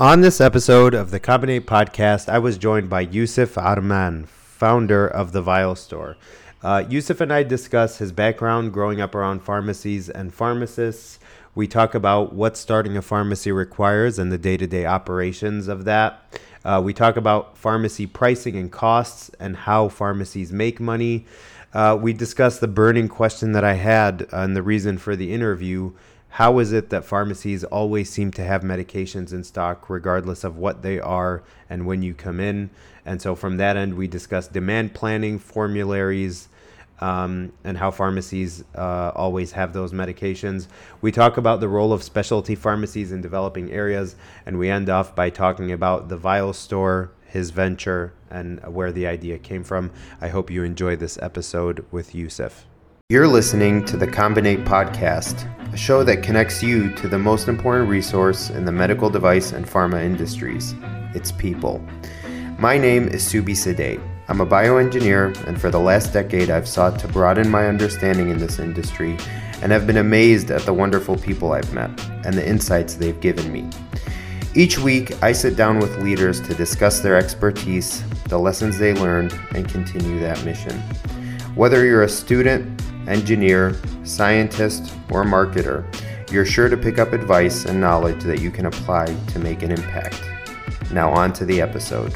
On this episode of the Combinate podcast, I was joined by Yusuf Arman, founder of the Vial Store. Uh, Yusuf and I discuss his background growing up around pharmacies and pharmacists. We talk about what starting a pharmacy requires and the day to day operations of that. Uh, we talk about pharmacy pricing and costs and how pharmacies make money. Uh, we discuss the burning question that I had and the reason for the interview how is it that pharmacies always seem to have medications in stock regardless of what they are and when you come in? And so from that end we discuss demand planning formularies um, and how pharmacies uh, always have those medications. We talk about the role of specialty pharmacies in developing areas and we end off by talking about the vial store his venture and where the idea came from. I hope you enjoy this episode with yusuf you're listening to the Combinate Podcast, a show that connects you to the most important resource in the medical device and pharma industries its people. My name is Subhi Saadeh. I'm a bioengineer, and for the last decade, I've sought to broaden my understanding in this industry and have been amazed at the wonderful people I've met and the insights they've given me. Each week, I sit down with leaders to discuss their expertise, the lessons they learned, and continue that mission. Whether you're a student, engineer, scientist, or marketer, you're sure to pick up advice and knowledge that you can apply to make an impact. Now, on to the episode.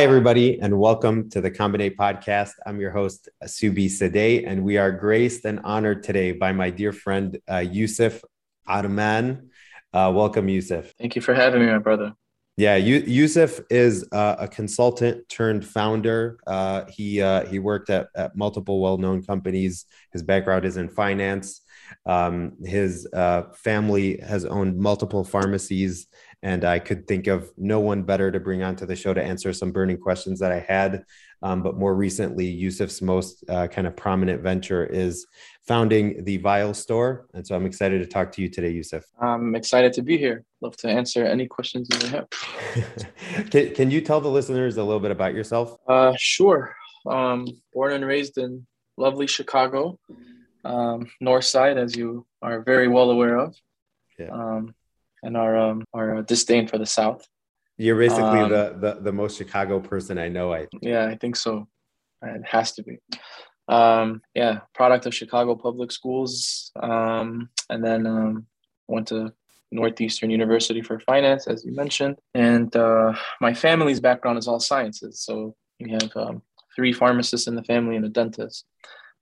Hi, everybody, and welcome to the Combinate podcast. I'm your host, Subhi Saadeh, and we are graced and honored today by my dear friend, uh, Yusuf Arman. Uh, welcome, Yusuf. Thank you for having me, my brother. Yeah, Yusuf is uh, a consultant turned founder. Uh, he uh, he worked at, at multiple well-known companies. His background is in finance. Um, his uh, family has owned multiple pharmacies and I could think of no one better to bring onto the show to answer some burning questions that I had. Um, but more recently, Yusuf's most uh, kind of prominent venture is founding the Vial Store. And so I'm excited to talk to you today, Yusuf. I'm excited to be here. Love to answer any questions you may have. can, can you tell the listeners a little bit about yourself? Uh, sure. Um, born and raised in lovely Chicago, um, North Side, as you are very well aware of. Yeah. Um, and our um, our disdain for the South. You're basically um, the, the the most Chicago person I know. I yeah, I think so. It has to be. Um, yeah, product of Chicago public schools, um, and then um, went to Northeastern University for finance, as you mentioned. And uh, my family's background is all sciences, so we have um, three pharmacists in the family and a dentist.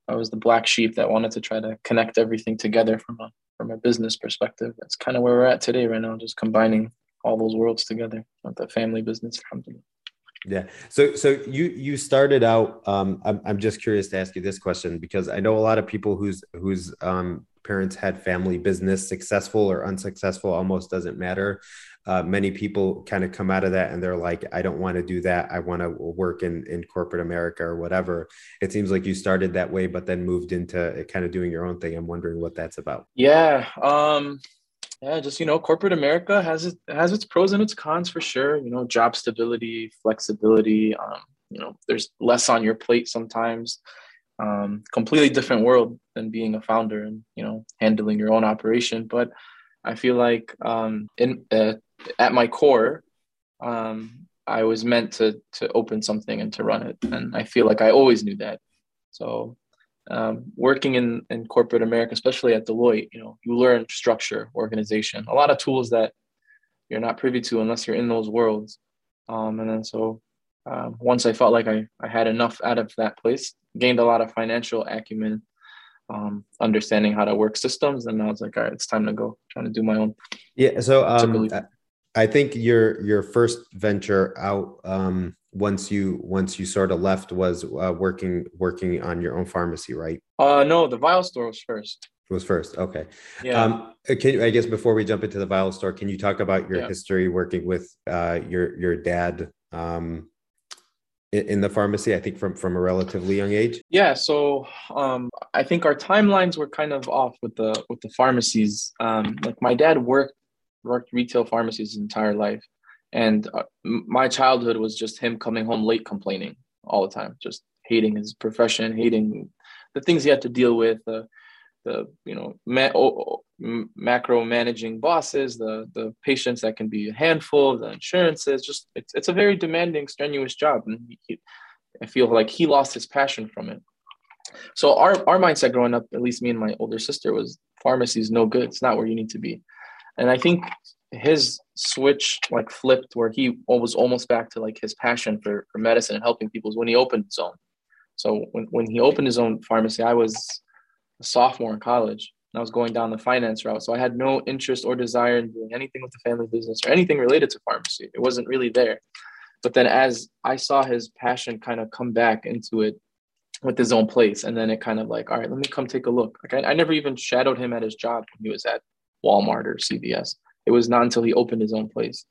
I was the black sheep that wanted to try to connect everything together from a from a business perspective. That's kind of where we're at today, right now, just combining all those worlds together with the family business company. Yeah. So, so you you started out. Um, I'm I'm just curious to ask you this question because I know a lot of people whose whose um, parents had family business, successful or unsuccessful, almost doesn't matter uh, many people kind of come out of that and they're like, I don't want to do that. I want to work in, in corporate America or whatever. It seems like you started that way, but then moved into kind of doing your own thing. I'm wondering what that's about. Yeah. Um, yeah, just you know, corporate America has it has its pros and its cons for sure. You know, job stability, flexibility. Um, you know, there's less on your plate sometimes. Um, completely different world than being a founder and you know handling your own operation. But I feel like um, in uh, at my core, um, I was meant to to open something and to run it, and I feel like I always knew that. So, um, working in in corporate America, especially at Deloitte, you know, you learn structure, organization, a lot of tools that you're not privy to unless you're in those worlds. Um, and then so um, once I felt like I, I had enough out of that place, gained a lot of financial acumen, um, understanding how to work systems, and I was like, all right, it's time to go, trying to do my own. Yeah. So um, I think your your first venture out um, once you once you sort of left was uh, working working on your own pharmacy, right? Uh, no, the vial store was first. Was first, okay. Yeah. Um, uh, can I guess before we jump into the vial store, can you talk about your yeah. history working with uh, your your dad um, in the pharmacy i think from from a relatively young age? Yeah so um, i think our timelines were kind of off with the with the pharmacies. Um, like my dad worked worked retail pharmacies his entire life, and uh, my childhood was just him coming home late, complaining all the time, just hating his profession, hating the things he had to deal with, the the you know ma- macro managing bosses, the the patients that can be a handful, the insurances. Just it's it's a very demanding, strenuous job, and he, I feel like he lost his passion from it. So our our mindset growing up, at least me and my older sister, was pharmacy is no good. It's not where you need to be, and I think his switch like flipped where he was almost back to like his passion for, for medicine and helping people is when he opened his own. So when, when he opened his own pharmacy, I was a sophomore in college and I was going down the finance route. So I had no interest or desire in doing anything with the family business or anything related to pharmacy. It wasn't really there. But then as I saw his passion kind of come back into it with his own place, and then it kind of like, all right, let me come take a look. Like I, I never even shadowed him at his job when he was at Walmart or CVS. It was not until he opened his own place.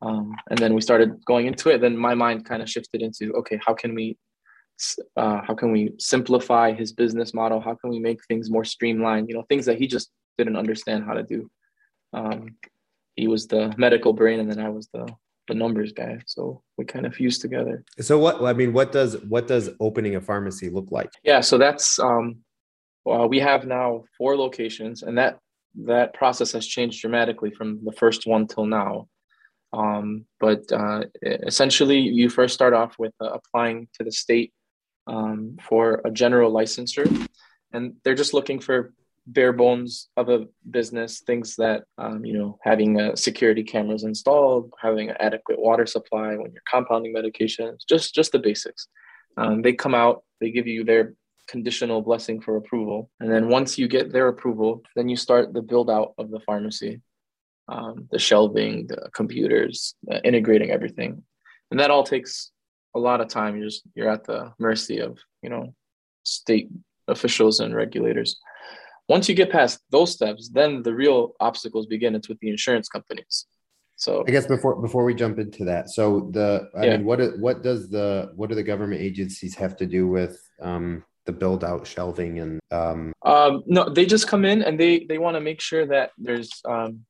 Um, and then we started going into it. Then my mind kind of shifted into, okay, how can we uh, how can we simplify his business model? How can we make things more streamlined? You know, things that he just didn't understand how to do. Um, he was the medical brain, and then I was the the numbers guy. So we kind of fused together. So what I mean, what does what does opening a pharmacy look like? Yeah, so that's um, well, we have now four locations, and that that process has changed dramatically from the first one till now. Um, but uh, essentially, you first start off with uh, applying to the state um, for a general licensure, and they're just looking for bare bones of a business, things that um, you know, having uh, security cameras installed, having an adequate water supply when you're compounding medications, just just the basics. Um, they come out, they give you their conditional blessing for approval, and then once you get their approval, then you start the build out of the pharmacy, um, the shelving, the computers, uh, integrating everything, and that all takes a lot of time. You're just you're at the mercy of you know state officials and regulators. Once you get past those steps, then the real obstacles begin. It's with the insurance companies. So I guess before before we jump into that, so the I yeah. mean, what what does the what do the government agencies have to do with um, the build out shelving and um... um no, they just come in and they they want to make sure that there's um,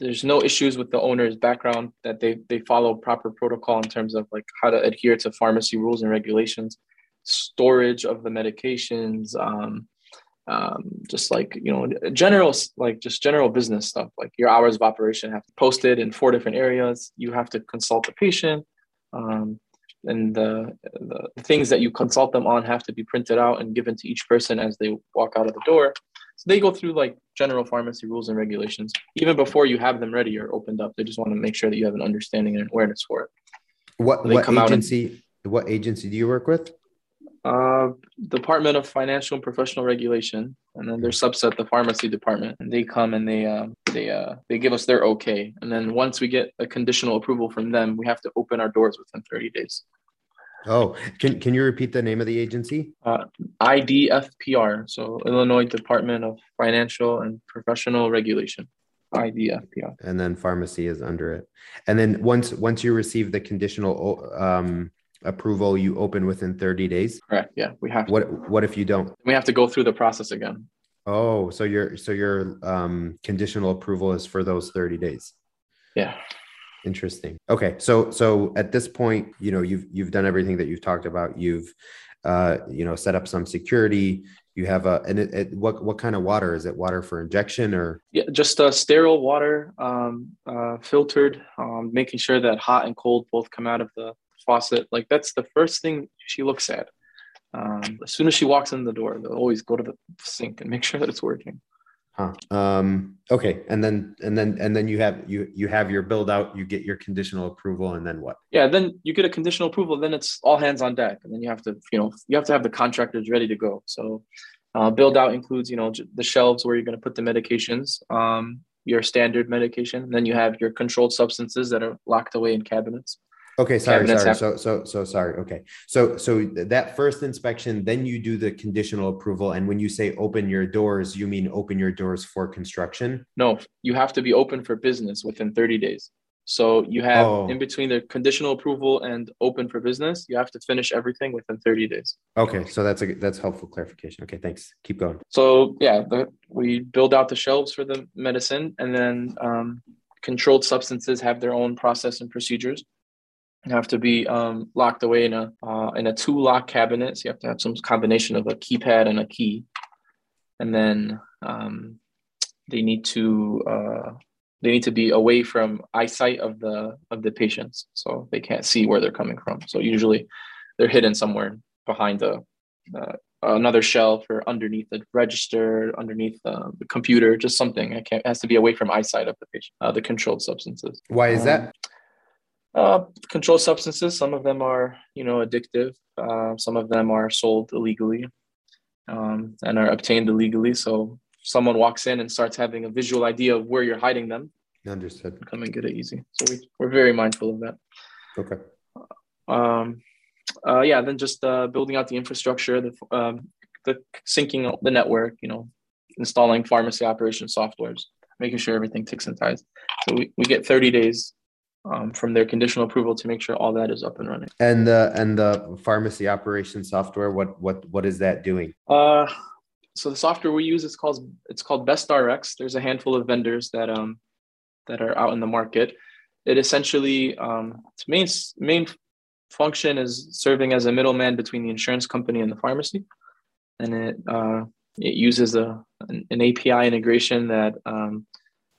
there's no issues with the owner's background that they they follow proper protocol in terms of like how to adhere to pharmacy rules and regulations. Storage of the medications um, um, just like you know general like just general business stuff like your hours of operation have to be posted in four different areas. You have to consult the patient um, and the, the things that you consult them on have to be printed out and given to each person as they walk out of the door so they go through like general pharmacy rules and regulations even before you have them ready or opened up. They just want to make sure that you have an understanding and awareness for it. What, what agency? And, what agency do you work with? Uh, Department of Financial and Professional Regulation, and then their subset, the Pharmacy Department. And they come and they uh, they uh, they give us their okay, and then once we get a conditional approval from them, we have to open our doors within 30 days. Oh, can can you repeat the name of the agency? Uh, IDFPR, so Illinois Department of Financial and Professional Regulation. IDFPR. And then pharmacy is under it. And then once once you receive the conditional um, approval, you open within 30 days. Correct. Yeah, we have. To. What What if you don't? We have to go through the process again. Oh, so your so your um, conditional approval is for those 30 days. Yeah. Interesting. Okay, so so at this point, you know, you've you've done everything that you've talked about. You've uh, you know, set up some security. You have a and it, it, what what kind of water is it? Water for injection or? Yeah, just uh, sterile water, um, uh, filtered, um, making sure that hot and cold both come out of the faucet. Like that's the first thing she looks at. Um, as soon as she walks in the door, they'll always go to the sink and make sure that it's working. Huh. Um, okay, and then and then and then you have you you have your build out, you get your conditional approval, and then what? Yeah, then you get a conditional approval. Then it's all hands on deck, and then you have to you know you have to have the contractors ready to go. So uh, build out includes you know the shelves where you're going to put the medications, um, your standard medication. Then you have your controlled substances that are locked away in cabinets. Okay, sorry, sorry. Have- so, so, so sorry. Okay, so, so that first inspection, then you do the conditional approval, and when you say open your doors, you mean open your doors for construction? No, you have to be open for business within thirty days. So you have oh. in between the conditional approval and open for business, you have to finish everything within 30 days. Okay, so that's a that's helpful clarification. Okay, thanks. Keep going. So yeah, the, we build out the shelves for the medicine, and then um, controlled substances have their own process and procedures. Have to be um, locked away in a uh, in a two lock cabinet. So you have to have some combination of a keypad and a key, and then um, they need to uh, they need to be away from eyesight of the of the patients, so they can't see where they're coming from. So usually, they're hidden somewhere behind a uh, another shelf or underneath the register, underneath uh, the computer, just something. It, can't, it has to be away from eyesight of the patient. Uh, the controlled substances. Why is that? Uh, controlled substances. Some of them are, you know, addictive. Uh, some of them are sold illegally um, and are obtained illegally. So someone walks in and starts having a visual idea of where you're hiding them. Understood. Come and get it easy. So we, we're very mindful of that. Okay. Um, uh, yeah, then just uh, building out the infrastructure, the um, the syncing of the network, you know, installing pharmacy operation softwares, making sure everything ticks and ties. So we, we get 30 days um, from their conditional approval to make sure all that is up and running. And the and the pharmacy operation software, what what what is that doing? Uh, so the software we use is called it's called BestRx. There's a handful of vendors that um that are out in the market. It essentially um, its main main function is serving as a middleman between the insurance company and the pharmacy, and it uh, it uses a an, an API integration that um,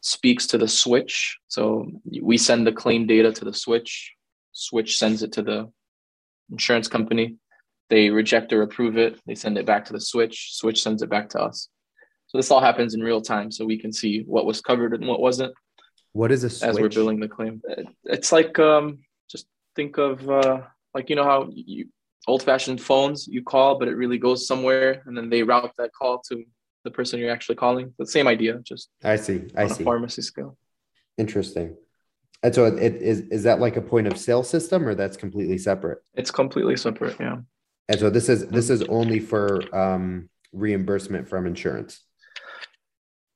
speaks to the switch. So we send the claim data to the switch. Switch sends it to the insurance company. They reject or approve it. They send it back to the switch. Switch sends it back to us. So this all happens in real time, so we can see what was covered and what wasn't. What is a switch? As we're billing the claim, it's like um, just think of uh, like you know how you old-fashioned phones you call, but it really goes somewhere, and then they route that call to the person you're actually calling. The same idea, just I see. I see. pharmacy scale. Interesting. And so it is is that like a point of sale system or that's completely separate? It's completely separate, yeah. And so this is this is only for um, reimbursement from insurance.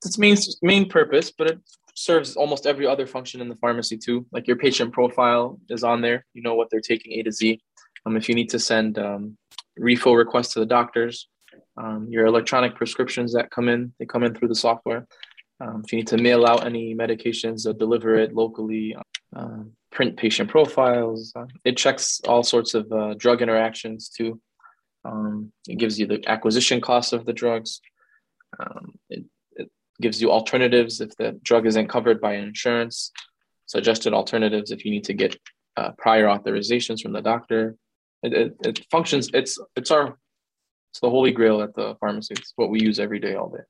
It's main main purpose, but it serves almost every other function in the pharmacy too. Like your patient profile is on there. You know what they're taking A to Z. Um, if you need to send um, refill requests to the doctors, um, your electronic prescriptions that come in, they come in through the software. Um, if you need to mail out any medications, they'll deliver it locally. Uh, print patient profiles. Uh, it checks all sorts of uh, drug interactions too. Um, it gives you the acquisition cost of the drugs. Um, it, it gives you alternatives if the drug isn't covered by insurance. Suggested alternatives if you need to get uh, prior authorizations from the doctor. It, it, it functions. It's it's our it's the holy grail at the pharmacy. It's what we use every day, all day.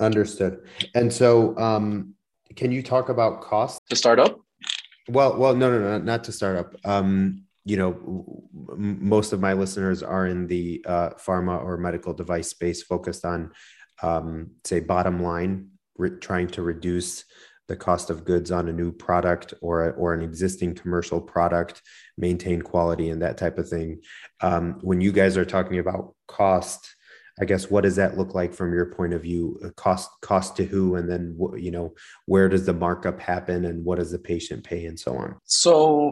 Understood. And so, um, can you talk about cost to start up? Well, well, no, no, no, not to start up. Um, you know, m- most of my listeners are in the uh, pharma or medical device space, focused on, um, say, bottom line, re- trying to reduce the cost of goods on a new product or or an existing commercial product, maintain quality and that type of thing. Um, when you guys are talking about cost, I guess what does that look like from your point of view? Uh, cost cost to who, and then you know where does the markup happen, and what does the patient pay, and so on. So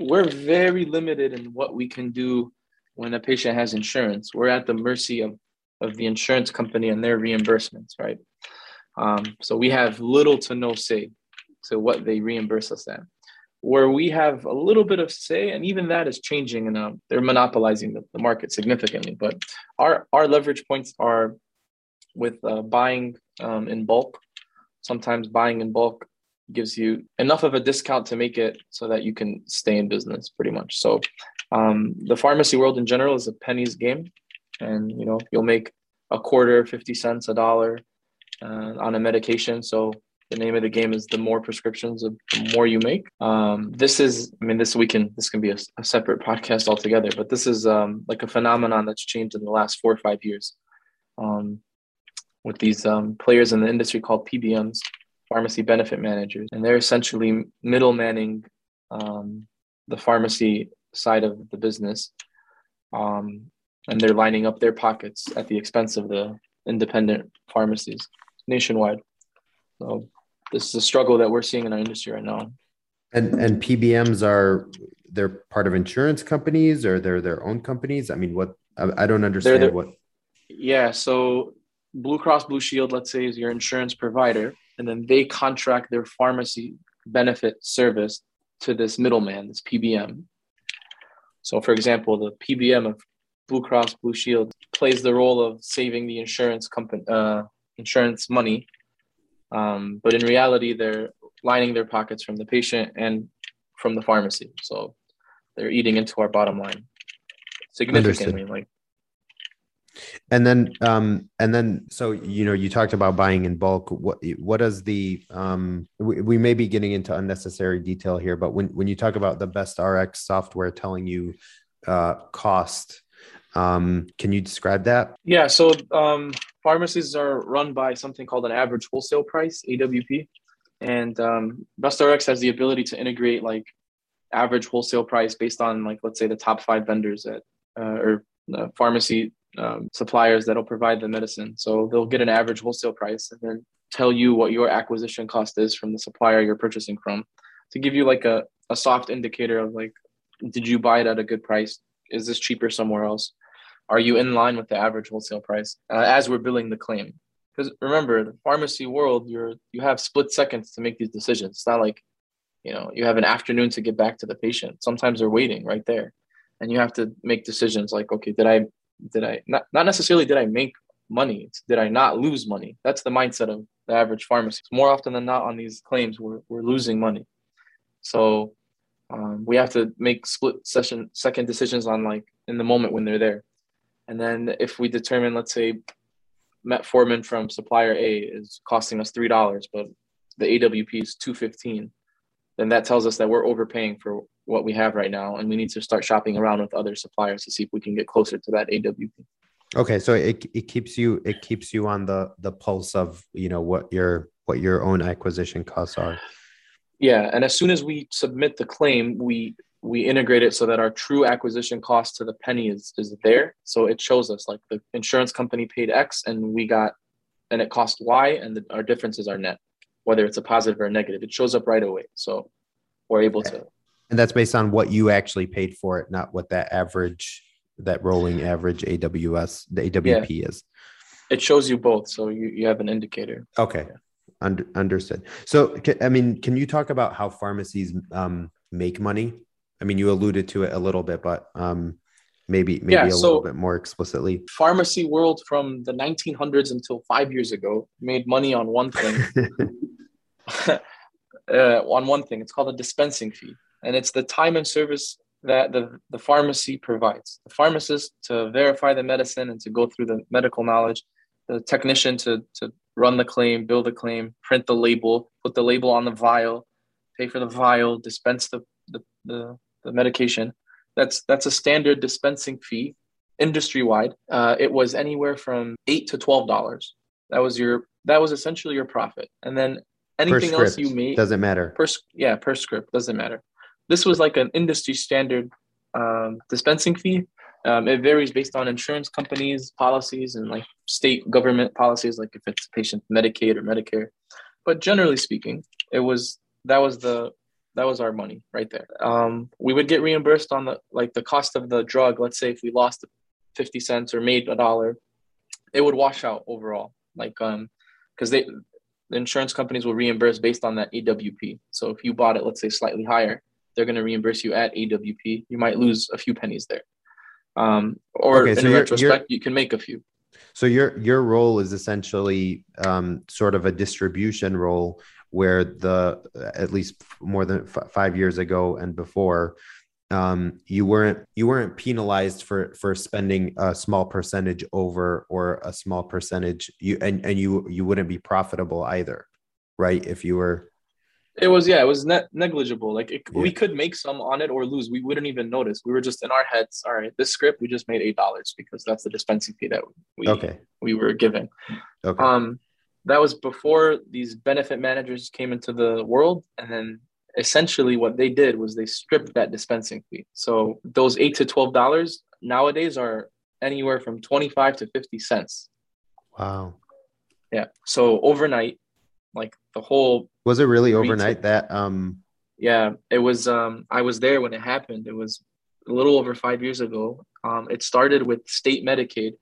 we're very limited in what we can do when a patient has insurance. We're at the mercy of of the insurance company and their reimbursements, right? Um, so we have little to no say to what they reimburse us at. Where we have a little bit of say, and even that is changing, and uh, they're monopolizing the, the, market significantly. But our our leverage points are with uh, buying um, in bulk. Sometimes buying in bulk gives you enough of a discount to make it so that you can stay in business, pretty much. So um, the pharmacy world in general is a pennies game, and you know you'll make a quarter, fifty cents, a dollar uh, on a medication. So the name of the game is the more prescriptions, the more you make. Um, this is, I mean, this we can this can be a, a separate podcast altogether, but this is um, like a phenomenon that's changed in the last four or five years. Um, with these um, players in the industry called PBMs, pharmacy benefit managers, and they're essentially middlemaning um, the pharmacy side of the business, um, and they're lining up their pockets at the expense of the independent pharmacies nationwide. So this is a struggle that we're seeing in our industry right now. And and PBMs are they're part of insurance companies or they're their own companies. I mean, what I, I don't understand what. Yeah, so Blue Cross Blue Shield, let's say, is your insurance provider. and then they contract their pharmacy benefit service to this middleman, this PBM. So, for example, the PBM of Blue Cross Blue Shield plays the role of saving the insurance company uh, insurance money, um, but in reality, they're lining their pockets from the patient and from the pharmacy. So they're eating into our bottom line significantly. Understood. Like and then um and then so you know you talked about buying in bulk what what does the um we, we may be getting into unnecessary detail here but when when you talk about the best rx software telling you uh cost um can you describe that yeah so um pharmacies are run by something called an average wholesale price awp and um best rx has the ability to integrate like average wholesale price based on like let's say the top five vendors at uh, or uh, pharmacy um, suppliers that'll provide the medicine. So they'll get an average wholesale price and then tell you what your acquisition cost is from the supplier you're purchasing from to give you like a, a soft indicator of like, did you buy it at a good price? Is this cheaper somewhere else? Are you in line with the average wholesale price uh, as we're billing the claim? Because remember, the pharmacy world, you're you have split seconds to make these decisions. It's not like, you know, you have an afternoon to get back to the patient. Sometimes they're waiting right there, and you have to make decisions like, okay, did I did I not, not necessarily did I make money? Did I not lose money? That's the mindset of the average pharmacist. More often than not, on these claims, we're we're losing money. So um, we have to make split session second decisions on like in the moment when they're there, and then if we determine, let's say, metformin from supplier A is costing us three dollars, but the AWP is two fifteen, then that tells us that we're overpaying for what we have right now, and we need to start shopping around with other suppliers to see if we can get closer to that AWP. Okay, so it it keeps you it keeps you on the the pulse of you know what your what your own acquisition costs are. Yeah, and as soon as we submit the claim, we we integrate it so that our true acquisition cost to the penny is is there. So it shows us like the insurance company paid X and we got and it cost Y and the, our differences are net, whether it's a positive or a negative. It shows up right away. So we're able okay. to and that's based on what you actually paid for it, not what that average, that rolling average AWS, the AWP yeah. is. It shows you both, so you, you have an indicator. Okay, yeah. Under, understood. So, I mean, can you talk about how pharmacies um, make money? I mean, you alluded to it a little bit, but um, maybe maybe yeah, a so little bit more explicitly. Pharmacy world from the 1900s until five years ago made money on one thing. uh, on one thing, it's called a dispensing fee and it's the time and service that the, the pharmacy provides. The pharmacist to verify the medicine and to go through the medical knowledge, the technician to, to run the claim, build the claim, print the label, put the label on the vial, pay for the vial, dispense the, the, the, the medication. That's, that's a standard dispensing fee industry wide. Uh, it was anywhere from eight to twelve dollars. That was your that was essentially your profit. And then anything else you made doesn't matter. Per, yeah, per script doesn't matter this was like an industry standard um, dispensing fee. Um, it varies based on insurance companies' policies and like state government policies, like if it's patient Medicaid or Medicare. But generally speaking, it was that was the that was our money right there. Um, we would get reimbursed on the like the cost of the drug. Let's say if we lost fifty cents or made a dollar, it would wash out overall. Like um, because they the insurance companies will reimburse based on that AWP. So if you bought it, let's say slightly higher, they're going to reimburse you at AWP. You might lose a few pennies there. Um, or okay, so in you're, retrospect, you're, you can make a few. So your your role is essentially um, sort of a distribution role, where the at least more than f- five years ago and before, um, you weren't you weren't penalized for for spending a small percentage over or a small percentage. You and and you you wouldn't be profitable either, right? If you were it was yeah, it was net negligible. Like it, yeah. we could make some on it or lose. We wouldn't even notice. We were just in our heads. All right, this script we just made eight dollars because that's the dispensing fee that we okay. we were given. Okay. Um, that was before these benefit managers came into the world, and then essentially what they did was they stripped that dispensing fee. So those eight to twelve dollars nowadays are anywhere from twenty five to fifty cents. Wow. Yeah. So overnight, like the whole was it really overnight that um yeah it was um i was there when it happened it was a little over five years ago um it started with state medicaid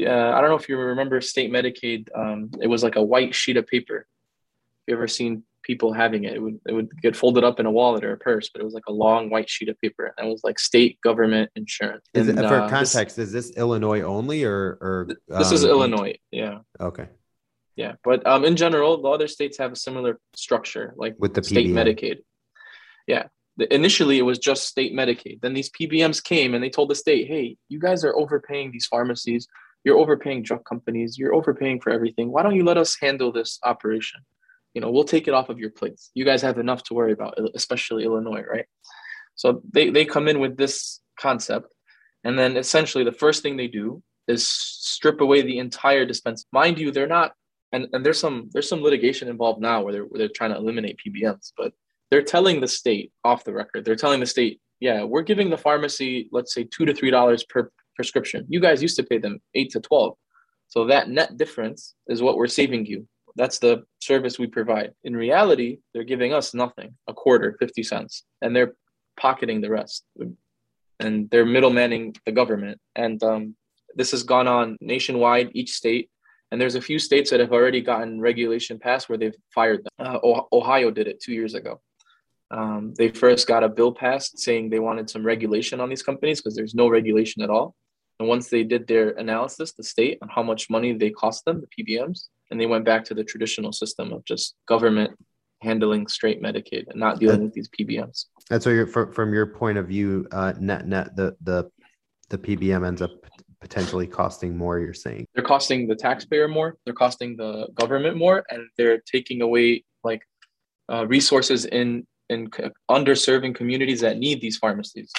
yeah i don't know if you remember state medicaid um it was like a white sheet of paper you ever seen people having it, it would it would get folded up in a wallet or a purse, but it was like a long white sheet of paper, and it was like state government insurance. Is and, it, for uh, context, is this Illinois only or or This, this is um, Illinois, yeah, Okay. yeah. But um, in general, the other states have a similar structure, like With the state PBM. Medicaid. Yeah. Initially, it was just state Medicaid. Then these PBMs came and they told the state, "Hey, you guys are overpaying these pharmacies. You're overpaying drug companies. You're overpaying for everything. Why don't you let us handle this operation? You know, we'll take it off of your plates. You guys have enough to worry about, especially Illinois, right?" So they they come in with this concept, and then essentially the first thing they do is strip away the entire dispense. Mind you, they're not, and, and there's some there's some litigation involved now where they're where they're trying to eliminate PBMs, but they're telling the state off the record, they're telling the state, yeah, we're giving the pharmacy, let's say two to three dollars per prescription. You guys used to pay them eight to twelve. So that net difference is what we're saving you. That's the service we provide. In reality, they're giving us nothing, a quarter, 50 cents, and they're pocketing the rest. And they're middlemaning the government. And um, this has gone on nationwide, each state. And there's a few states that have already gotten regulation passed where they've fired them. Uh, Oh- Ohio did it two years ago. Um, they first got a bill passed saying they wanted some regulation on these companies because there's no regulation at all. And once they did their analysis, the state on how much money they cost them, the PBMs, and they went back to the traditional system of just government handling straight Medicaid and not dealing with these PBMs. And so, you're from, from your point of view, uh, net net the the the PBM ends up potentially costing more. You're saying. They're costing the taxpayer more, they're costing the government more, and they're taking away like uh, resources in in underserving communities that need these pharmacies.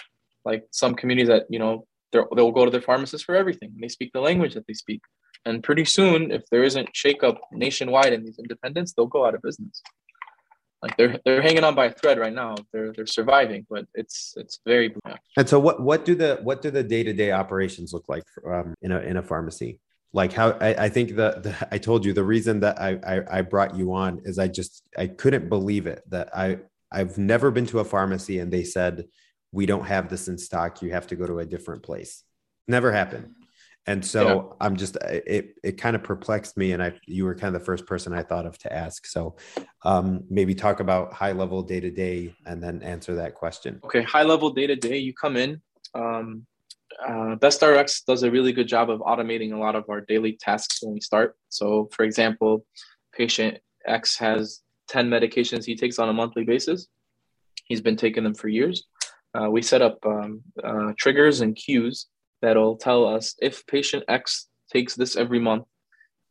Like some communities that you know they'll go to their pharmacist for everything. They speak the language that they speak, and pretty soon, if there isn't shakeup nationwide in these independents, they'll go out of business. Like they're they're hanging on by a thread right now. They're they're surviving, but it's it's very And so, what what do the what do the day to day operations look like um, in a in a pharmacy? Like how I, I think the, the I told you the reason that I, I I brought you on is I just I couldn't believe it that I I've never been to a pharmacy and they said we don't have this in stock. You have to go to a different place. Never happened. And so I'm just it it kind of perplexed me, and I you were kind of the first person I thought of to ask. So um, maybe talk about high level day to day, and then answer that question. okay high level day to day you come in um, uh, bestRx does a really good job of automating a lot of our daily tasks when we start so for example patient x has 10 medications he takes on a monthly basis he's been taking them for years uh, we set up um, uh, triggers and cues that'll tell us if patient x takes this every month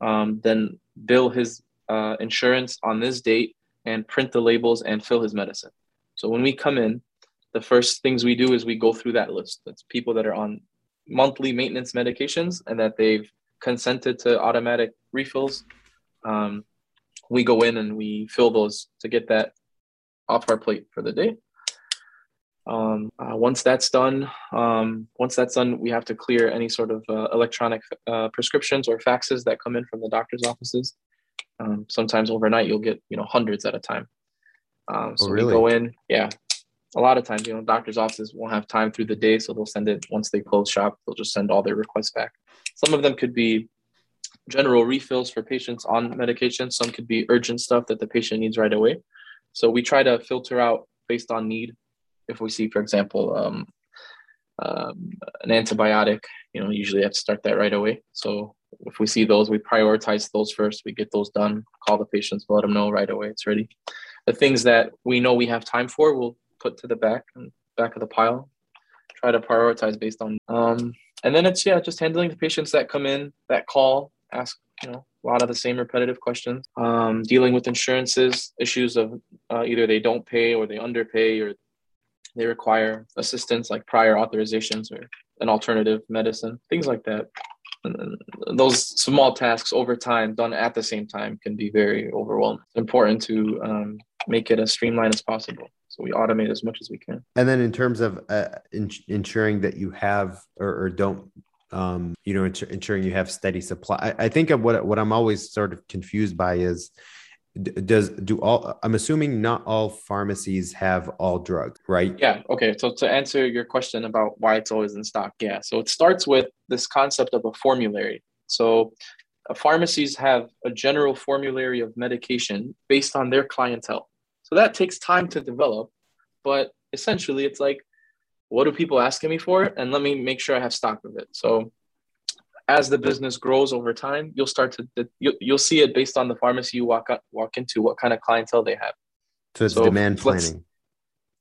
um, then bill his uh, insurance on this date and print the labels and fill his medicine so when we come in, the first things we do is we go through that list. That's people that are on monthly maintenance medications and that they've consented to automatic refills. Um, we go in and we fill those to get that off our plate for the day. Um, uh, once that's done, um, once that's done, we have to clear any sort of uh, electronic uh, prescriptions or faxes that come in from the doctor's offices. Um, sometimes overnight, you'll get you know hundreds at a time. Um, so really? we go in, yeah. A lot of times, you know, doctors' offices won't have time through the day, so they'll send it once they close shop. They'll just send all their requests back. Some of them could be general refills for patients on medication. Some could be urgent stuff that the patient needs right away. So we try to filter out based on need. If we see, for example, um, um, an antibiotic, you know, usually have to start that right away. So if we see those, we prioritize those first. We get those done. Call the patients, let them know right away it's ready. The things that we know we have time for, we'll put to the back and back of the pile. Try to prioritize based on. Um, and then it's yeah, just handling the patients that come in, that call, ask you know a lot of the same repetitive questions. Um, dealing with insurances issues of uh, either they don't pay or they underpay or they require assistance like prior authorizations or an alternative medicine, things like that. And those small tasks over time done at the same time can be very overwhelming. It's important to um, make it as streamlined as possible. So we automate as much as we can. And then in terms of uh, in, ensuring that you have or, or don't, um, you know, ensuring you have steady supply. I, I, think of what what I'm always sort of confused by is does do all i'm assuming not all pharmacies have all drugs right yeah okay so to answer your question about why it's always in stock yeah so it starts with this concept of a formulary so uh, pharmacies have a general formulary of medication based on their clientele. So that takes time to develop, but essentially it's like, what do people asking me for? And let me make sure I have stock of it. So as the business grows over time, you'll start to you'll, you'll see it based on the pharmacy you walk up, walk into, what kind of clientele they have. So it's so demand planning.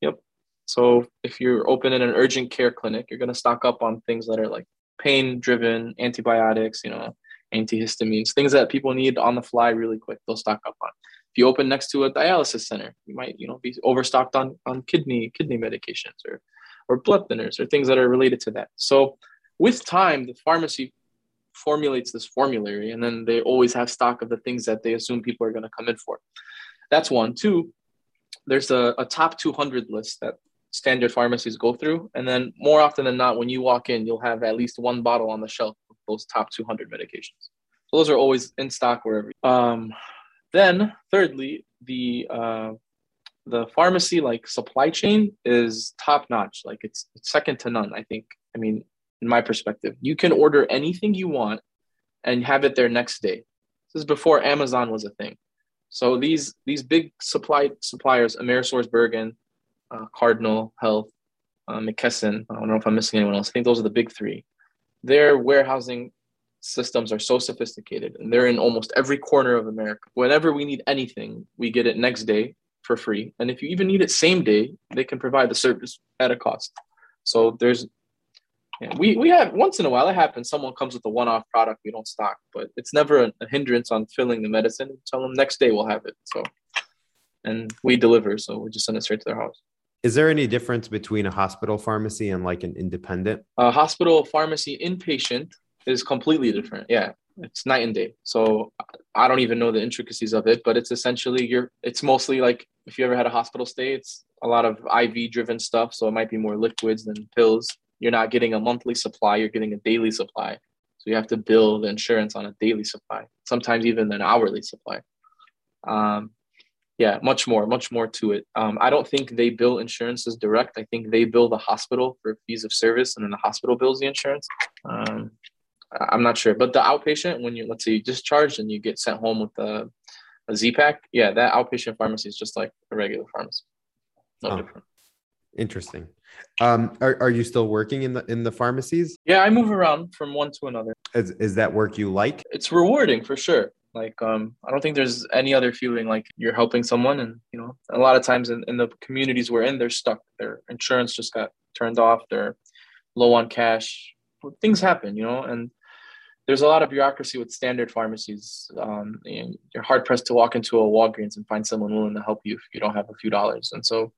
Yep. So if you're open in an urgent care clinic, you're going to stock up on things that are like pain driven, antibiotics, you know, antihistamines, things that people need on the fly really quick. They'll stock up on. If you open next to a dialysis center, you might, you know, be overstocked on on kidney kidney medications or or blood thinners or things that are related to that. So with time, the pharmacy formulates this formulary and then they always have stock of the things that they assume people are going to come in for. That's one. Two, there's a, a top 200 list that standard pharmacies go through. And then more often than not, when you walk in, you'll have at least one bottle on the shelf of those top 200 medications. So those are always in stock wherever. Um, then, thirdly, the uh, the pharmacy like supply chain is top notch. Like it's, it's second to none. I think. I mean, in my perspective, you can order anything you want and have it there next day. This is before Amazon was a thing. So these these big supply suppliers, AmerisourceBergen, uh, Cardinal Health, uh, McKesson. I don't know if I'm missing anyone else. I think those are the big three. Their warehousing systems are so sophisticated, and they're in almost every corner of America. Whenever we need anything, we get it next day for free. And if you even need it same day, they can provide the service at a cost. So there's yeah, we we have once in a while it happens. Someone comes with a one-off product we don't stock, but it's never a, a hindrance on filling the medicine. Tell them next day we'll have it. So, and we deliver, so we just send it straight to their house. Is there any difference between a hospital pharmacy and like an independent? A hospital pharmacy inpatient is completely different. Yeah, it's night and day. So I don't even know the intricacies of it, but it's essentially you're. It's mostly like if you ever had a hospital stay, it's a lot of IV driven stuff. So it might be more liquids than pills. You're not getting a monthly supply. You're getting a daily supply. So you have to bill the insurance on a daily supply, sometimes even an hourly supply. Um, yeah, much more, much more to it. Um, I don't think they bill insurances direct. I think they bill the hospital for fees of service, and then the hospital bills the insurance. Um, I'm not sure, but the outpatient, when you let's say you discharge and you get sent home with a, a Z pack, yeah, that outpatient pharmacy is just like a regular pharmacy, no oh, different. Interesting. Um, are, are you still working in the in the pharmacies? Yeah, I move around from one to another. Is, is that work you like? It's rewarding for sure. Like, um, I don't think there's any other feeling like you're helping someone. And, you know, a lot of times in, in the communities we're in, they're stuck. Their insurance just got turned off. They're low on cash. Things happen, you know, and there's a lot of bureaucracy with standard pharmacies. Um, you're hard pressed to walk into a Walgreens and find someone willing to help you if you don't have a few dollars. And so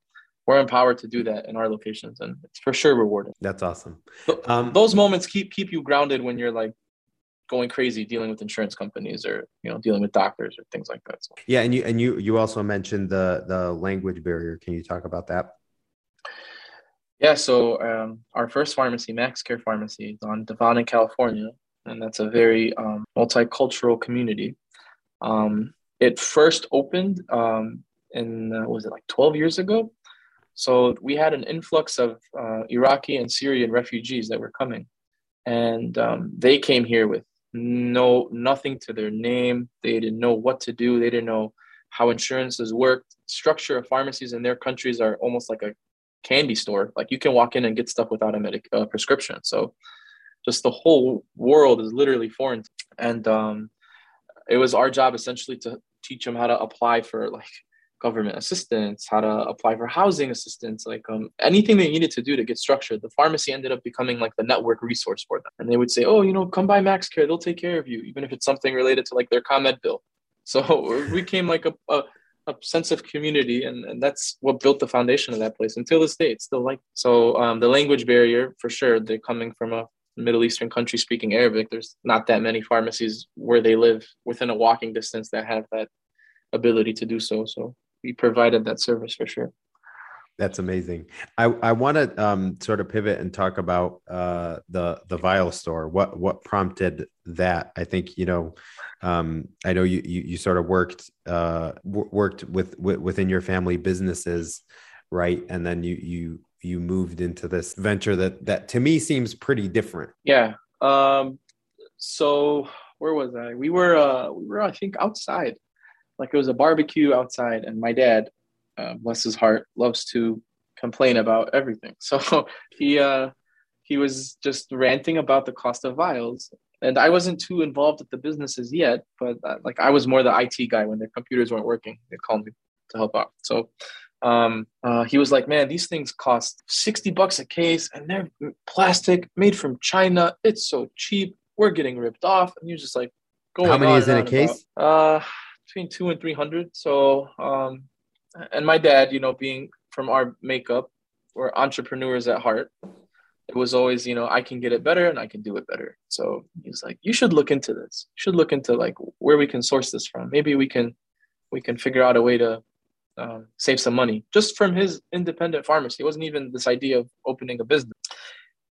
we're empowered to do that in our locations, and it's for sure rewarding. That's awesome. Um, Those moments keep keep you grounded when you're like going crazy dealing with insurance companies or you know dealing with doctors or things like that. So. Yeah, and you and you you also mentioned the the language barrier. Can you talk about that? Yeah, so um, our first pharmacy, Max Care Pharmacy, is on Devon in California, and that's a very um, multicultural community. Um, it first opened um, in uh, was it like 12 years ago? So we had an influx of uh, Iraqi and Syrian refugees that were coming, and um, they came here with no nothing to their name. They didn't know what to do. They didn't know how insurances worked. Structure of pharmacies in their countries are almost like a candy store. Like you can walk in and get stuff without a medic uh, prescription. So just the whole world is literally foreign. And um, it was our job essentially to teach them how to apply for like government assistance, how to apply for housing assistance, like um, anything they needed to do to get structured. The pharmacy ended up becoming like the network resource for them. And they would say, oh, you know, come by Max Care, they'll take care of you, even if it's something related to like their ComEd bill. So we came like a, a, a, sense of community, and, and that's what built the foundation of that place. Until this day, it's still like so. Um, the language barrier, for sure, they're coming from a Middle Eastern country speaking Arabic. There's not that many pharmacies where they live within a walking distance that have that ability to do so. So we provided that service for sure. That's amazing. I, I want to um, sort of pivot and talk about uh, the the vial store. What what prompted that? I think you know. Um, I know you, you, you sort of worked uh, w- worked with, with within your family businesses, right? And then you you you moved into this venture that that to me seems pretty different. Yeah. Um, so where was I? We were uh we were I think outside. Like it was a barbecue outside and my dad, uh, bless his heart, loves to complain about everything. So he uh he was just ranting about the cost of vials and I wasn't too involved with the businesses yet, but uh, like I was more the IT guy when their computers weren't working. They called me to help out. So um, uh, he was like, "Man, these things cost sixty bucks a case, and they're plastic, made from China. It's so cheap. We're getting ripped off." And he was just like, "Going How many is in a case?" About, uh, between two and three hundred. So, um, and my dad, you know, being from our makeup, we're entrepreneurs at heart. It was always, you know, I can get it better and I can do it better. So he's like, you should look into this. You should look into like where we can source this from. Maybe we can, we can figure out a way to um, save some money just from his independent pharmacy. It wasn't even this idea of opening a business.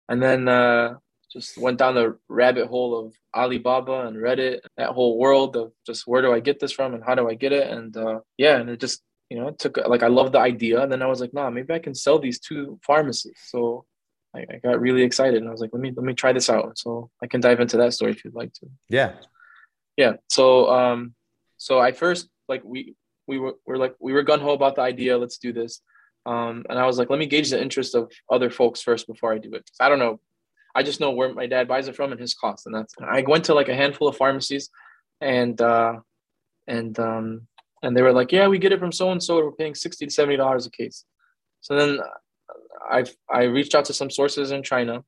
And then uh, just went down the rabbit hole of Alibaba and Reddit, that whole world of just where do I get this from and how do I get it? And uh, yeah, and it just, you know, it took like I loved the idea. And then I was like, nah, maybe I can sell these to pharmacies. So I, I got really excited and I was like, let me let me try this out. So I can dive into that story if you'd like to. Yeah. Yeah. So um so I first like we we were, we are like we were gun ho about the idea. Let's do this. Um, and I was like, let me gauge the interest of other folks first before I do it. I don't know. I just know where my dad buys it from and his cost, and that's. I went to like a handful of pharmacies, and uh, and um, and they were like, yeah, we get it from so and so. We're paying sixty to seventy dollars a case. So then I I reached out to some sources in China.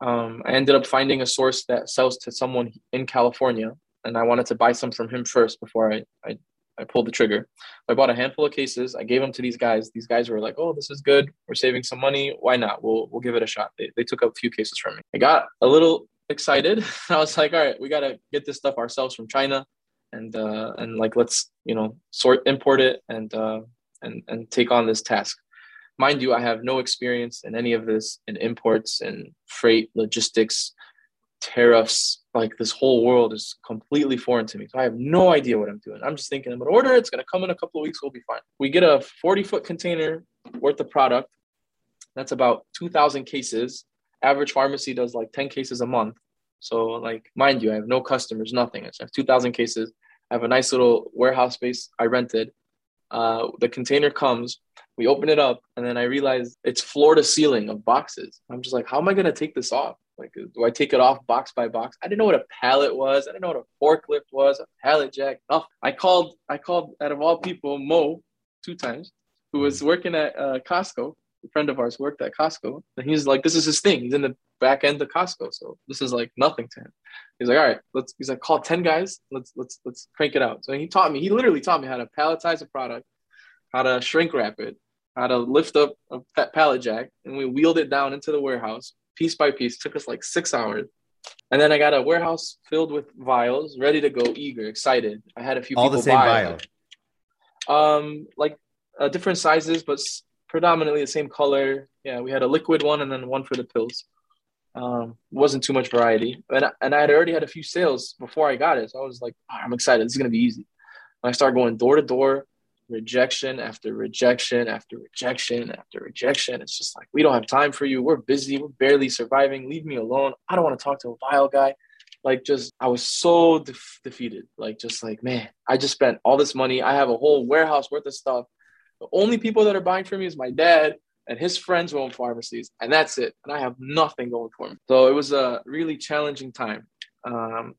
Um, I ended up finding a source that sells to someone in California, and I wanted to buy some from him first before I, I I pulled the trigger. I bought a handful of cases. I gave them to these guys. These guys were like, "Oh, this is good. We're saving some money. Why not? We'll we'll give it a shot." They they took a few cases from me. I got a little excited. I was like, "All right, we got to get this stuff ourselves from China, and uh, and like let's you know sort import it and uh, and and take on this task." Mind you, I have no experience in any of this in imports and freight logistics tariffs, like this whole world is completely foreign to me. So I have no idea what I'm doing. I'm just thinking I'm gonna order. It's gonna come in a couple of weeks. We'll be fine. We get a 40 foot container worth of product. That's about 2,000 cases. Average pharmacy does like 10 cases a month. So like, mind you, I have no customers, nothing. I have 2,000 cases. I have a nice little warehouse space I rented. Uh, the container comes. We open it up, and then I realize it's floor to ceiling of boxes. I'm just like, how am I gonna take this off? Like, do I take it off box by box? I didn't know what a pallet was. I didn't know what a forklift was, a pallet jack. Oh, I called, I called out of all people, Mo, two times, who was working at uh, Costco. A friend of ours worked at Costco, and he's like, "This is his thing. He's in the back end of Costco, so this is like nothing to him." He's like, "All right, let's." He's like, "Call ten guys. Let's let's let's crank it out." So he taught me. He literally taught me how to palletize a product, how to shrink wrap it, how to lift up a pallet jack, and we wheeled it down into the warehouse piece by piece. It took us like six hours. And then I got a warehouse filled with vials, ready to go, eager, excited. I had a few all the same vial. Um, like uh, different sizes, but predominantly the same color. Yeah, we had a liquid one and then one for the pills. Um, wasn't too much variety, and I, and I had already had a few sales before I got it, so I was like, oh, I'm excited. This is gonna be easy. And I started going door to door, rejection after rejection after rejection after rejection. It's just like, we don't have time for you. We're busy. We're barely surviving. Leave me alone. I don't want to talk to a vial guy. Like, just, I was so defeated. Like, just like, man, I just spent all this money. I have a whole warehouse worth of stuff. The only people that are buying from me is my dad and his friends who own pharmacies, and that's it. And I have nothing going for me. So it was a really challenging time. Um,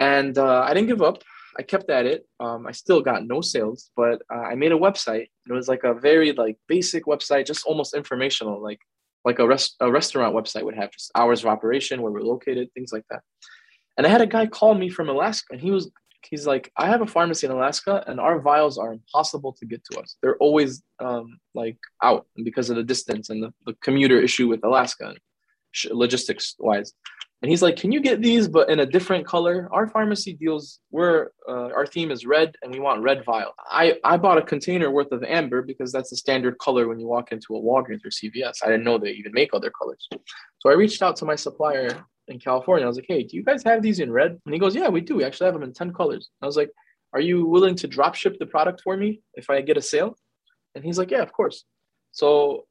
and uh, I didn't give up. I kept at it. Um, I still got no sales, but uh, I made a website. It was like a very like basic website, just almost informational, like like a rest a restaurant website would have just hours of operation, where we're located, things like that. And I had a guy call me from Alaska, and he was he's like, I have a pharmacy in Alaska, and our vials are impossible to get to us. They're always um, like out because of the distance and the, the commuter issue with Alaska, logistics wise. And he's like, "Can you get these, but in a different color? Our pharmacy deals. We're uh, our theme is red, and we want red vial. I I bought a container worth of amber because that's the standard color when you walk into a Walgreens or CVS. I didn't know they even make other colors. So I reached out to my supplier in California. I was like, "Hey, do you guys have these in red?" And he goes, "Yeah, we do. We actually have them in ten colors." I was like, "Are you willing to drop ship the product for me if I get a sale?" And he's like, "Yeah, of course." So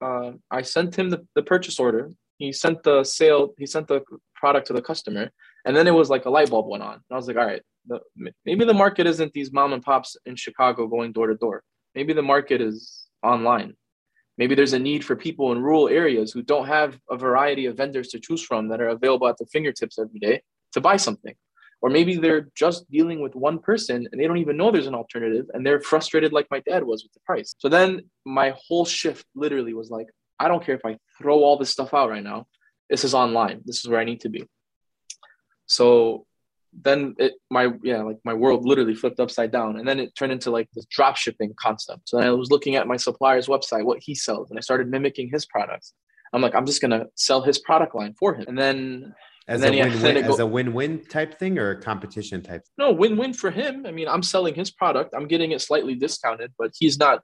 uh, I sent him the, the purchase order he sent the sale he sent the product to the customer And then it was like a light bulb went on. And I was like, all right, the, maybe the market isn't these mom and pops in Chicago going door to door. Maybe the market is online. Maybe there's a need for people in rural areas who don't have a variety of vendors to choose from that are available at their fingertips every day to buy something. Or maybe they're just dealing with one person and they don't even know there's an alternative and they're frustrated like my dad was with the price. So then my whole shift literally was like, I don't care if I throw all this stuff out right now. This is online. This is where I need to be. So then it my yeah like my world literally flipped upside down and then it turned into like this drop shipping concept so i was looking at my supplier's website what he sells and i started mimicking his products i'm like i'm just gonna sell his product line for him and then as, and a, then, win-win, yeah, as a win-win type thing or a competition type no win-win for him i mean i'm selling his product i'm getting it slightly discounted but he's not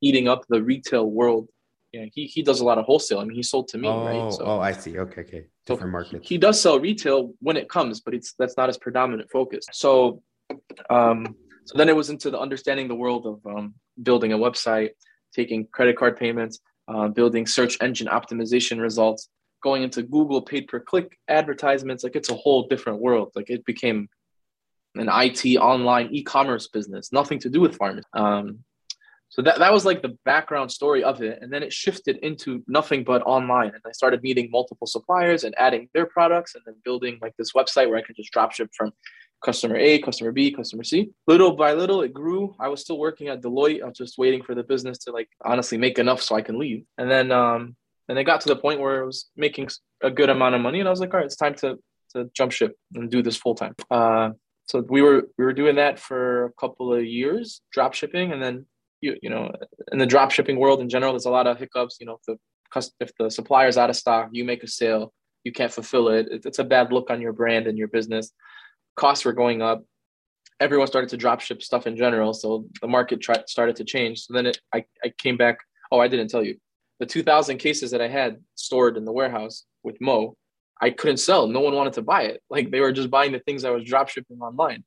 eating up the retail world yeah, he, he does a lot of wholesale. I mean, he sold to me, oh, right? So, oh, I see. Okay, okay. Different so markets. He, he, does sell retail when it comes, but it's that's not his predominant focus. So, um, so then it was into the understanding the world of um, building a website, taking credit card payments, uh, building search engine optimization results, going into Google paid per click advertisements. Like it's a whole different world. Like it became an IT online e-commerce business, nothing to do with farming. Um, so that, that was like the background story of it. And then it shifted into nothing but online. And i started meeting multiple suppliers and adding their products and then building like this website where i could just drop ship from customer a customer b customer c. Little by little it grew. I was still working at deloitte. I was just waiting for the business to like honestly make enough so i can leave. And then um and it got to the point where it was making a good amount of money. And i was like all right it's time to to jump ship and do this full time. Uh so we were we were doing that for a couple of years drop shipping. And then you you know in the drop shipping world in general there's a lot of hiccups you know if the if the supplier's out of stock you make a sale you can't fulfill it it's a bad look on your brand and your business. Costs were going up. Everyone started to drop ship stuff in general so the market tried, started to change. So then it, I, I came back oh i didn't tell you. The 2000 cases that i had stored in the warehouse with mo i couldn't sell. No one wanted to buy it. Like they were just buying the things i was drop shipping online.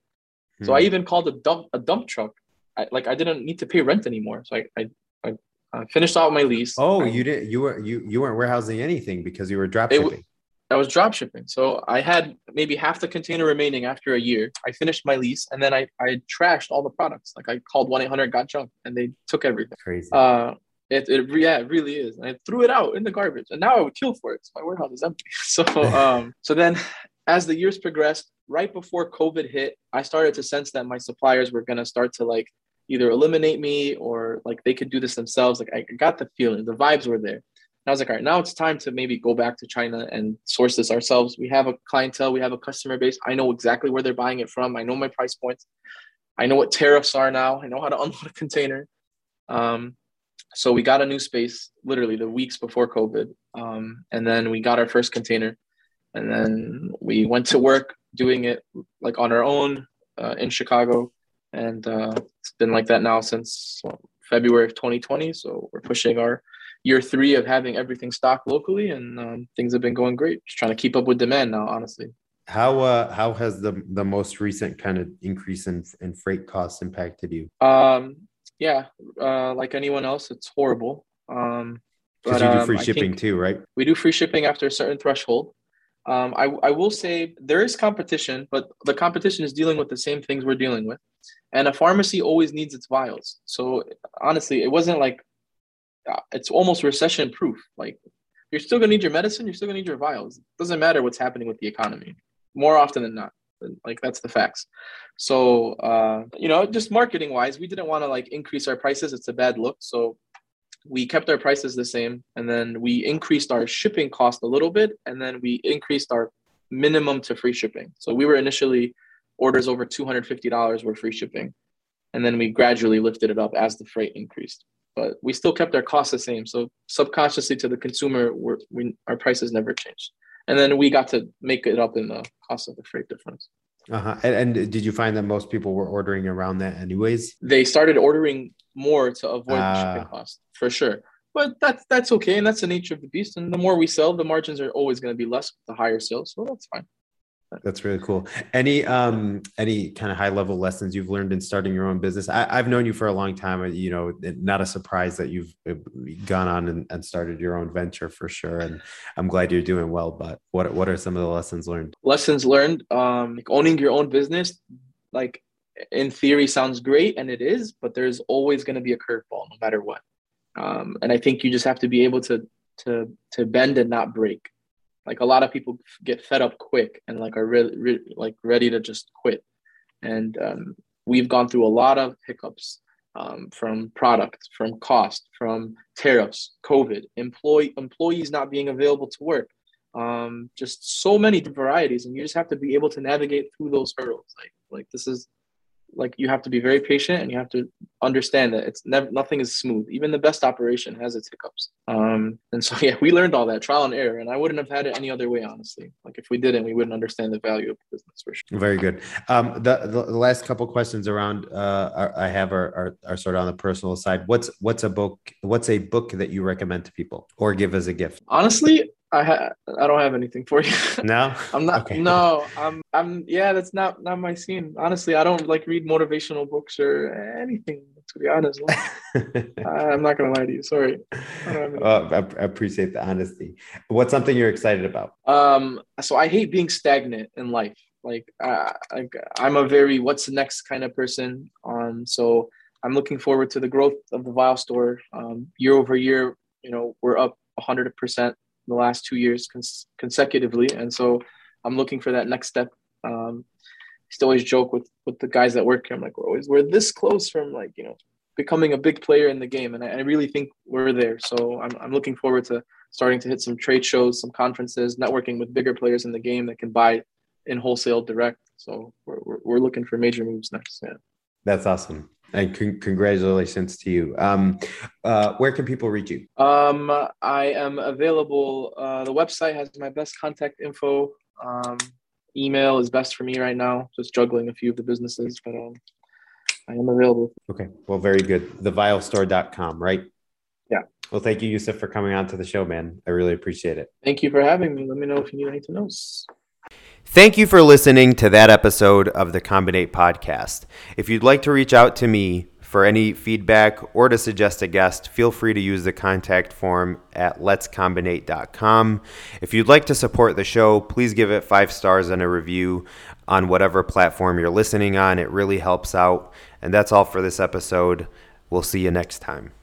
So i hmm. even called a dump a dump truck I, like I didn't need to pay rent anymore. So I I, I, I finished out my lease. Oh, I, you did you were you you weren't warehousing anything because you were drop shipping. I was drop shipping. So I had maybe half the container remaining after a year. I finished my lease and then I, I trashed all the products. Like I called 1 800 got junk and they took everything. Crazy. Uh, it, it, yeah, it really is. And I threw it out in the garbage and now I would kill for it. So my warehouse is empty. So, um, so then as the years progressed, right before COVID hit, I started to sense that my suppliers were going to start to like either eliminate me or like they could do this themselves. Like I got the feeling, the vibes were there. And I was like, all right, now it's time to maybe go back to China and source this ourselves. We have a clientele, we have a customer base. I know exactly where they're buying it from. I know my price points. I know what tariffs are now. I know how to unload a container. Um, so we got a new space literally the weeks before COVID. Um, and then we got our first container. And then we went to work doing it like on our own uh, in Chicago and uh, it's been like that now since February of 2020. So we're pushing our year three of having everything stocked locally, and um, things have been going great. Just trying to keep up with demand now, honestly. How uh, how has the the most recent kind of increase in in freight costs impacted you? Um, yeah, uh, like anyone else, it's horrible. Um, because you do um, free um, shipping too, right? We do free shipping after a certain threshold. Um, I, I will say there is competition, but the competition is dealing with the same things we're dealing with. And a pharmacy always needs its vials. So honestly, it wasn't like uh, it's almost recession proof. Like you're still gonna need your medicine, you're still gonna need your vials. It doesn't matter what's happening with the economy. More often than not. Like that's the facts. So uh, you know, just marketing wise, we didn't want to like increase our prices. It's a bad look. So we kept our prices the same and then we increased our shipping cost a little bit and then we increased our minimum to free shipping. So we were initially orders over $250 were free shipping. And then we gradually lifted it up as the freight increased. But we still kept our costs the same. So subconsciously to the consumer, we, our prices never changed. And then we got to make it up in the cost of the freight difference. Uh-huh. And, and, did you find that most people were ordering around that anyways? They started ordering more to avoid uh, the shipping ah. cost for sure. But that's that's okay, and that's the nature of the beast. And the more we sell, the margins are always going to be less with the higher sales, so that's fine. That's really cool. Any um any kind of high level lessons you've learned in starting your own business? I, have known you for a long time. You know, not a surprise that you've uh, gone on and, and, started your own venture for sure. And I'm glad you're doing well. But what what are some of the lessons learned? Lessons learned. Um, like owning your own business, like in theory, sounds great, and it is. But there's always going to be a curveball, no matter what. Um, and I think you just have to be able to to to bend and not break. Like a lot of people get fed up quick and like are really, really like ready to just quit. And um, we've gone through a lot of hiccups um, from product, from cost, from tariffs, COVID, employee employees not being available to work, um, just so many varieties, and you just have to be able to navigate through those hurdles. Like like this is like you have to be very patient and you have to understand that it's never nothing is smooth. Even the best operation has its hiccups. Um and so yeah we learned all that trial and error and i wouldn't have had it any other way honestly. Like if we didn't we wouldn't understand the value of the business for sure. Very good. Um the the, the last couple questions around uh i have are, are are sort of on the personal side. What's what's a book what's a book that you recommend to people or give as a gift? Honestly I ha- I don't have anything for you. No, I'm not. Okay. No, I'm. I'm. Yeah, that's not not my scene. Honestly, I don't like read motivational books or anything. To be honest, I'm not gonna lie to you. Sorry. I, well, I, appreciate the honesty. What's something you're excited about? Um. So I hate being stagnant in life. Like, uh, I, I'm a very what's the next kind of person. Um. So I'm looking forward to the growth of the Vial store. Um. Year over year, you know, we're up 100 percent the last two years cons- consecutively, and so I'm looking for that next step. Um, I still always joke with with the guys that work here. I'm like, we're always we're this close from like you know becoming a big player in the game, and I, I really think we're there. So I'm I'm looking forward to starting to hit some trade shows, some conferences, networking with bigger players in the game that can buy in wholesale direct. So we're we're, we're looking for major moves next. Yeah. That's awesome and con- congratulations to you. Um, uh, where can people reach you? Um, I am available. Uh, the website has my best contact info. Um, email is best for me right now. Just juggling a few of the businesses, but um, I am available. Okay. Well, very good. Thevialstore.com, right? Yeah. Well, thank you, Yusuf, for coming on to the show, man. I really appreciate it. Thank you for having me. Let me know if you need anything else. Thank you for listening to that episode of the Combinate podcast. If you'd like to reach out to me for any feedback or to suggest a guest, feel free to use the contact form at letscombinate.com. If you'd like to support the show, please give it five stars and a review on whatever platform you're listening on. It really helps out. And that's all for this episode. We'll see you next time.